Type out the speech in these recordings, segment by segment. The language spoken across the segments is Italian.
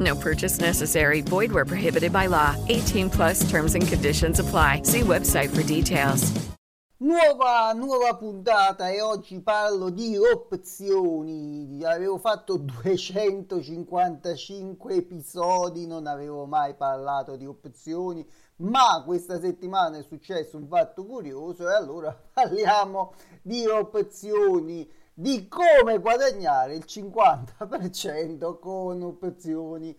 No purchase necessary. Void where prohibited by law. 18 plus terms and conditions apply. See website for details. Nuova, nuova puntata e oggi parlo di opzioni. Avevo fatto 255 episodi, non avevo mai parlato di opzioni, ma questa settimana è successo un fatto curioso e allora parliamo di opzioni di come guadagnare il 50% con opzioni.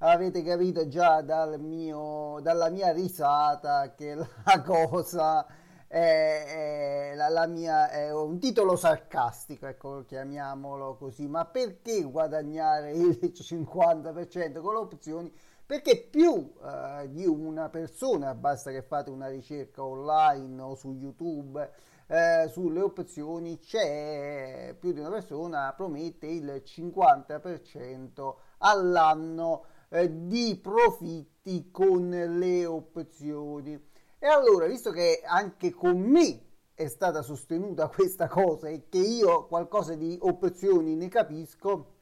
Avete capito già dal mio, dalla mia risata che la cosa è, è, la, la mia, è un titolo sarcastico, ecco, chiamiamolo così. Ma perché guadagnare il 50% con le opzioni? Perché più eh, di una persona, basta che fate una ricerca online o su YouTube, eh, sulle opzioni c'è più di una persona promette il 50% all'anno eh, di profitti con le opzioni. E allora, visto che anche con me è stata sostenuta questa cosa e che io qualcosa di opzioni ne capisco,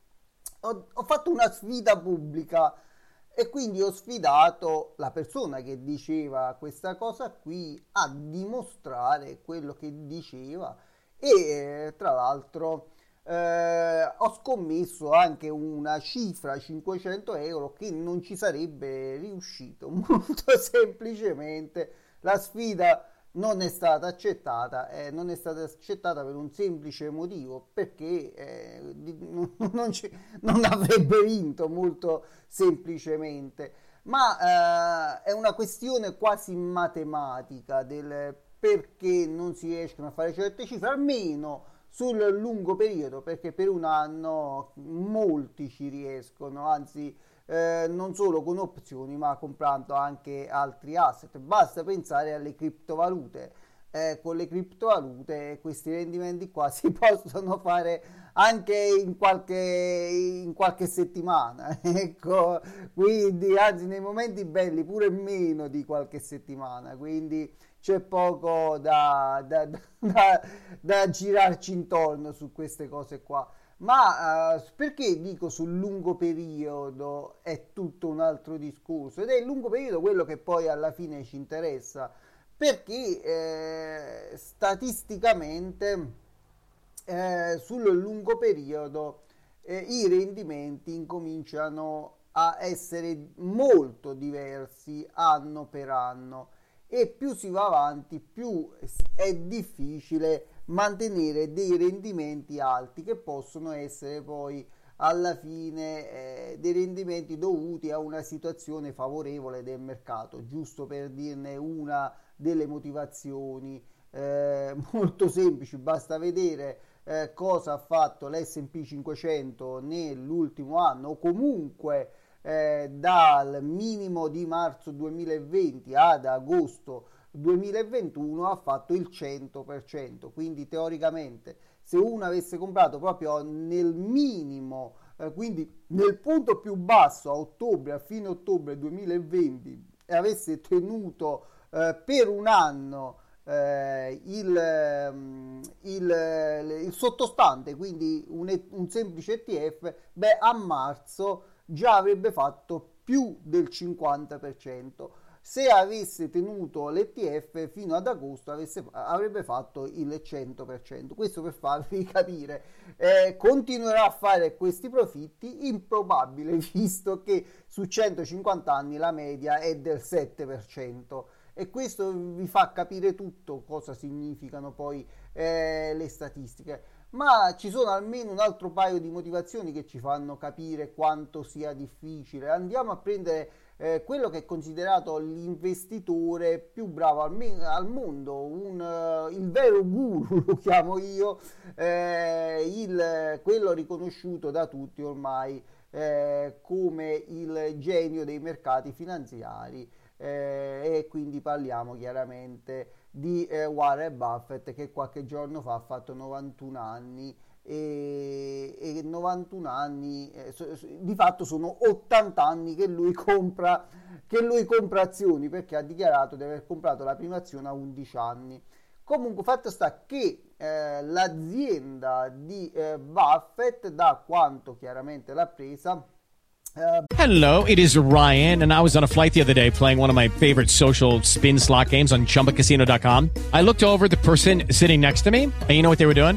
ho, ho fatto una sfida pubblica e quindi ho sfidato la persona che diceva questa cosa qui a dimostrare quello che diceva e tra l'altro eh, ho scommesso anche una cifra 500 euro che non ci sarebbe riuscito. Molto semplicemente la sfida non è stata accettata, eh, non è stata accettata per un semplice motivo, perché eh, non, ci, non, avrebbe vinto molto semplicemente, ma eh, è una questione quasi matematica del perché non si riescono a fare certe cifre, almeno sul lungo periodo, perché per un anno molti ci riescono, anzi eh, non solo con opzioni ma comprando anche altri asset. Basta pensare alle criptovalute. Eh, con le criptovalute questi rendimenti qua si possono fare anche in qualche, in qualche settimana ecco quindi anzi nei momenti belli pure meno di qualche settimana quindi c'è poco da, da, da, da girarci intorno su queste cose qua ma uh, perché dico sul lungo periodo è tutto un altro discorso? Ed è il lungo periodo quello che poi alla fine ci interessa perché eh, statisticamente eh, sul lungo periodo eh, i rendimenti incominciano a essere molto diversi anno per anno e più si va avanti più è difficile mantenere dei rendimenti alti che possono essere poi alla fine eh, dei rendimenti dovuti a una situazione favorevole del mercato, giusto per dirne una delle motivazioni eh, molto semplici, basta vedere eh, cosa ha fatto l'S&P 500 nell'ultimo anno o comunque eh, dal minimo di marzo 2020 ad agosto 2021 ha fatto il 100%, quindi teoricamente se uno avesse comprato proprio nel minimo, eh, quindi nel punto più basso a ottobre, a fine ottobre 2020 e avesse tenuto eh, per un anno eh, il, mm, il, il, sottostante, quindi un, un semplice ETF, beh a marzo già avrebbe fatto più del 50% se avesse tenuto l'ETF fino ad agosto avesse, avrebbe fatto il 100%. Questo per farvi capire. Eh, continuerà a fare questi profitti? Improbabile, visto che su 150 anni la media è del 7%. e questo vi fa capire tutto cosa significano poi eh, le statistiche. Ma ci sono almeno un altro paio di motivazioni che ci fanno capire quanto sia difficile. Andiamo a prendere eh, quello che è considerato l'investitore più bravo al, me- al mondo, un, uh, il vero guru lo chiamo io, eh, il, quello riconosciuto da tutti ormai eh, come il genio dei mercati finanziari eh, e quindi parliamo chiaramente di eh, Warren Buffett che qualche giorno fa ha fatto 91 anni e, e 91 anni eh, di fatto sono 80 anni che lui compra che lui compra azioni perché ha dichiarato di aver comprato la prima azione a 11 anni comunque fatto sta che eh, l'azienda di eh, Buffett da quanto chiaramente l'ha presa Hello, it is Ryan, and I was on a flight the other day playing one of my favorite social spin slot games on chumbacasino.com. I looked over the person sitting next to me, and you know what they were doing?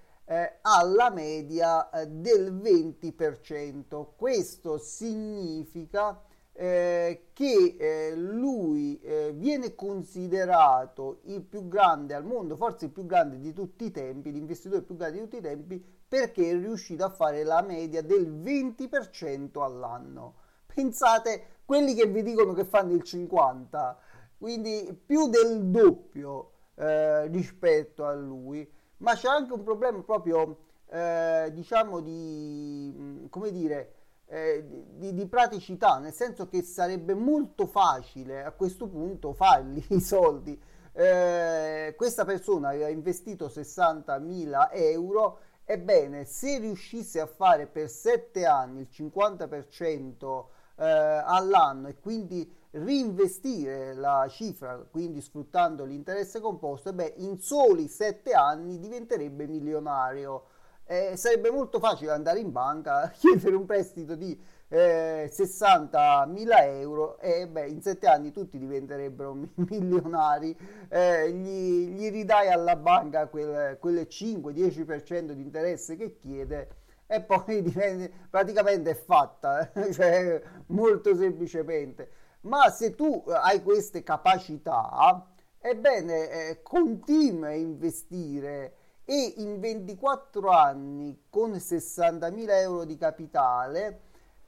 eh, alla media eh, del 20%. Questo significa eh, che eh, lui eh, viene considerato il più grande al mondo, forse il più grande di tutti i tempi, l'investitore più grande di tutti i tempi, perché è riuscito a fare la media del 20% all'anno. Pensate, quelli che vi dicono che fanno il 50%, quindi più del doppio eh, rispetto a lui ma c'è anche un problema proprio, eh, diciamo, di, mm, come dire, eh, di, di, praticità, nel senso che sarebbe molto facile a questo punto farli i soldi. Eh, questa persona aveva investito 60.000 euro, ebbene, se riuscisse a fare per 7 anni il 50% eh, all'anno e quindi reinvestire la cifra, quindi sfruttando l'interesse composto, beh, in soli 7 anni diventerebbe milionario. Eh, sarebbe molto facile andare in banca, chiedere un prestito di eh, 60.000 euro e beh, in 7 anni tutti diventerebbero milionari. Eh, gli, gli, ridai alla banca quel, quelle 5-10% di interesse che chiede e poi diventa, praticamente è fatta, cioè molto semplicemente ma se tu eh, hai queste capacità, ebbene eh, continua a investire e in 24 anni con 60.000 euro di capitale,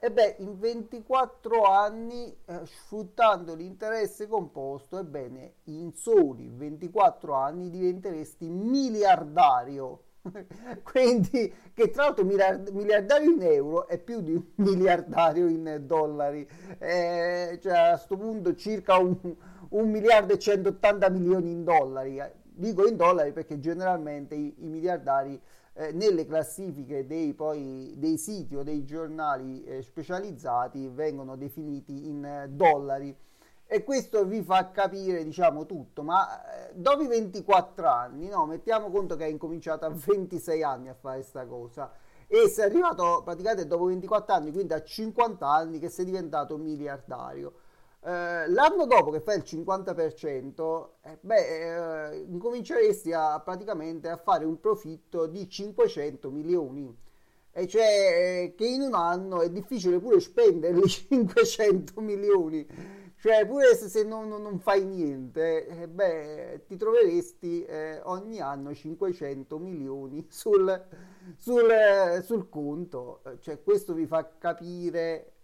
e beh, in 24 anni, eh, sfruttando l'interesse composto, ebbene, in soli 24 anni diventeresti miliardario. Quindi, che tra l'altro miliard- miliardario in euro è più di un miliardario in dollari, eh, cioè a questo punto circa un, un, miliardo e 180 milioni in dollari. Dico in dollari perché generalmente i, i miliardari eh, nelle classifiche dei, poi, dei, siti o dei giornali eh, specializzati vengono definiti in eh, dollari e questo vi fa capire diciamo tutto ma eh, dopo i 24 anni no mettiamo conto che hai incominciato a 26 anni a fare questa cosa. E sei arrivato praticamente dopo 24 anni quindi a 50 anni che sei diventato miliardario. Eh, l'anno dopo che fai il 50% eh, beh eh, incominceresti a, praticamente a fare un profitto di 500 milioni. E cioè eh, che in un anno è difficile pure spenderli 500 milioni cioè, pure se, non, non, fai niente, eh, beh, ti troveresti eh, ogni anno 500 milioni sul, sul, sul conto. Cioè, questo vi fa capire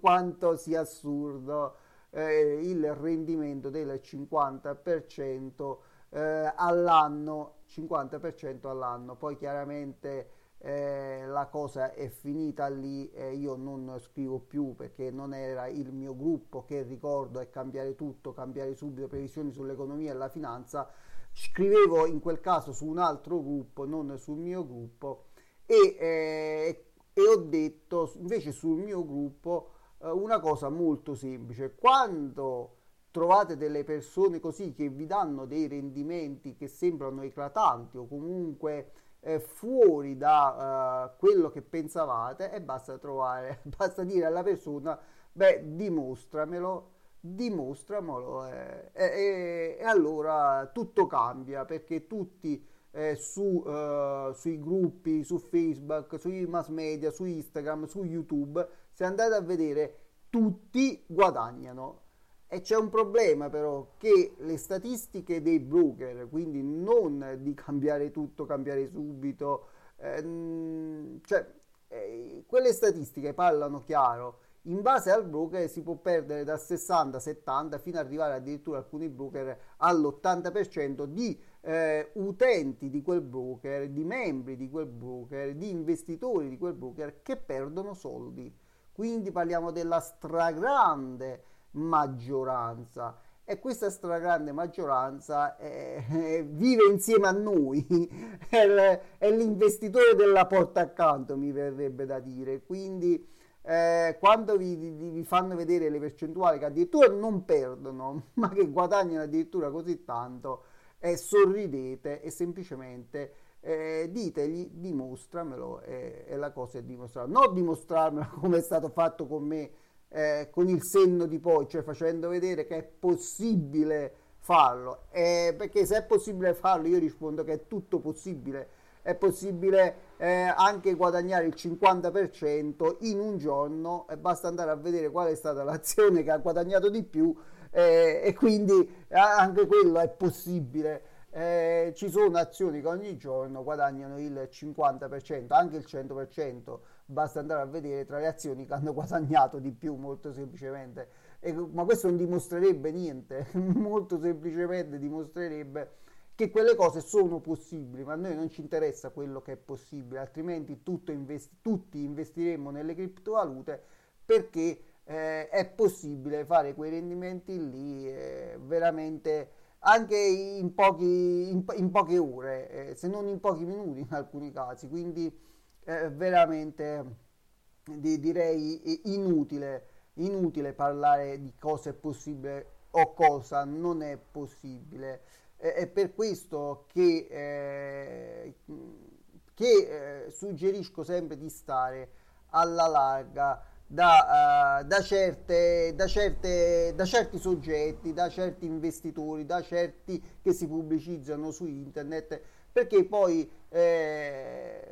quanto sia assurdo eh, il rendimento del 50% eh, all'anno 50% all'anno. Poi chiaramente eh, la cosa è finita lì e io non scrivo più perché non era il mio gruppo che ricordo è cambiare tutto, cambiare subito previsioni sull'economia e la finanza. Scrivevo in quel caso su un altro gruppo, non sul mio gruppo e, eh, e ho detto invece sul mio gruppo eh, una cosa molto semplice. Quando trovate delle persone così che vi danno dei rendimenti che sembrano eclatanti o comunque eh, fuori da uh, quello che pensavate e basta trovare, basta dire alla persona, beh, dimostramelo, dimostramelo eh, e, e, allora tutto cambia perché tutti eh, su, uh, sui gruppi, su Facebook, sui mass media, su Instagram, su YouTube, se andate a vedere, tutti guadagnano e c'è un problema però che le statistiche dei broker, quindi non di cambiare tutto, cambiare subito, ehm, cioè eh, quelle statistiche parlano chiaro. In base al broker si può perdere dal 60-70 fino ad arrivare addirittura alcuni broker all'80% di eh, utenti di quel broker, di membri di quel broker, di investitori di quel broker che perdono soldi. Quindi parliamo della stragrande maggioranza e questa stragrande maggioranza è, è, vive insieme a noi, è, è, l'investitore della porta accanto, mi verrebbe da dire. Quindi eh, quando vi, vi, fanno vedere le percentuali che addirittura non perdono, ma che guadagnano addirittura così tanto, eh, sorridete e semplicemente eh, ditegli dimostramelo e, e la cosa è dimostrarlo. Non dimostrarmelo come è stato fatto con me eh, con il senno di poi, cioè facendo vedere che è possibile farlo. Eh, perché se è possibile farlo, io rispondo che è tutto possibile. È possibile eh, anche guadagnare il 50% in un giorno e basta andare a vedere qual è stata l'azione che ha guadagnato di più eh, e quindi eh, anche quello è possibile. Eh, ci sono azioni che ogni giorno guadagnano il 50%, anche il 100% basta andare a vedere tra le azioni che hanno guadagnato di più molto semplicemente. E, ma questo non dimostrerebbe niente molto semplicemente dimostrerebbe che quelle cose sono possibili ma a noi non ci interessa quello che è possibile altrimenti investi- tutti investiremmo nelle criptovalute perché eh, è possibile fare quei rendimenti lì eh, veramente anche in, pochi, in, in poche ore eh, se non in pochi minuti in alcuni casi. Quindi veramente di, direi inutile, inutile parlare di cosa è possibile o cosa non è possibile. Eh, è per questo che, eh, che eh, suggerisco sempre di stare alla larga da, uh, da, certe, da, certe, da certi soggetti, da certi investitori, da certi che si pubblicizzano su internet, perché poi eh,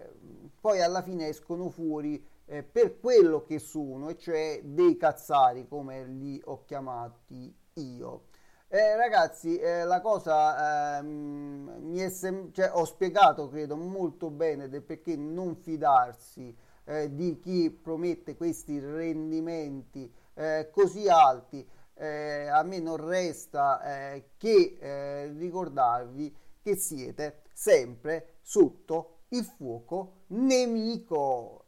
poi alla fine escono fuori eh, per quello che sono, e cioè dei cazzari, come li ho chiamati io. Eh, ragazzi, eh, la cosa ehm, mi è sem- cioè, ho spiegato, credo, molto bene del perché non fidarsi eh, di chi promette questi rendimenti eh, così alti. Eh, a me non resta che ricordarvi che siete sempre sotto il fuoco nemico.